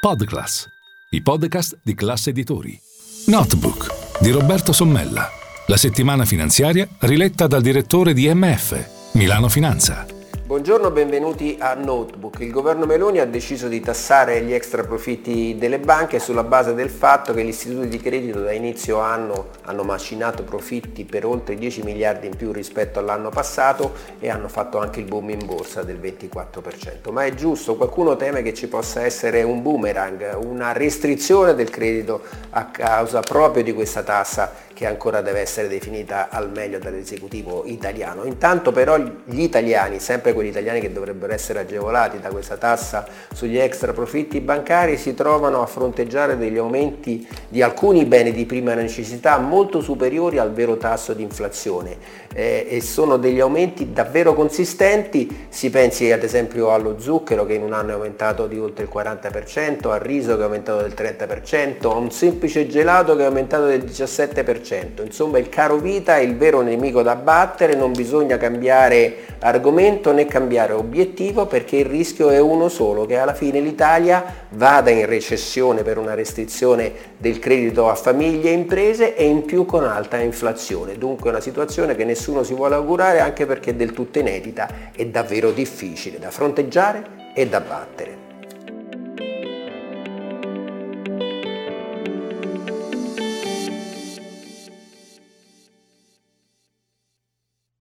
Podclass, i podcast di classe editori. Notebook di Roberto Sommella. La settimana finanziaria riletta dal direttore di MF, Milano Finanza. Buongiorno, benvenuti a Notebook. Il governo Meloni ha deciso di tassare gli extra profitti delle banche sulla base del fatto che gli istituti di credito da inizio anno hanno macinato profitti per oltre 10 miliardi in più rispetto all'anno passato e hanno fatto anche il boom in borsa del 24%. Ma è giusto, qualcuno teme che ci possa essere un boomerang, una restrizione del credito a causa proprio di questa tassa che ancora deve essere definita al meglio dall'esecutivo italiano. Intanto però gli italiani, sempre quegli italiani che dovrebbero essere agevolati da questa tassa sugli extra profitti bancari, si trovano a fronteggiare degli aumenti di alcuni beni di prima necessità molto superiori al vero tasso di inflazione. Eh, e sono degli aumenti davvero consistenti, si pensi ad esempio allo zucchero che in un anno è aumentato di oltre il 40%, al riso che è aumentato del 30%, a un semplice gelato che è aumentato del 17%, 10%. Insomma il caro vita è il vero nemico da battere, non bisogna cambiare argomento né cambiare obiettivo perché il rischio è uno solo, che alla fine l'Italia vada in recessione per una restrizione del credito a famiglie e imprese e in più con alta inflazione. Dunque una situazione che nessuno si vuole augurare anche perché è del tutto inedita e davvero difficile da fronteggiare e da battere.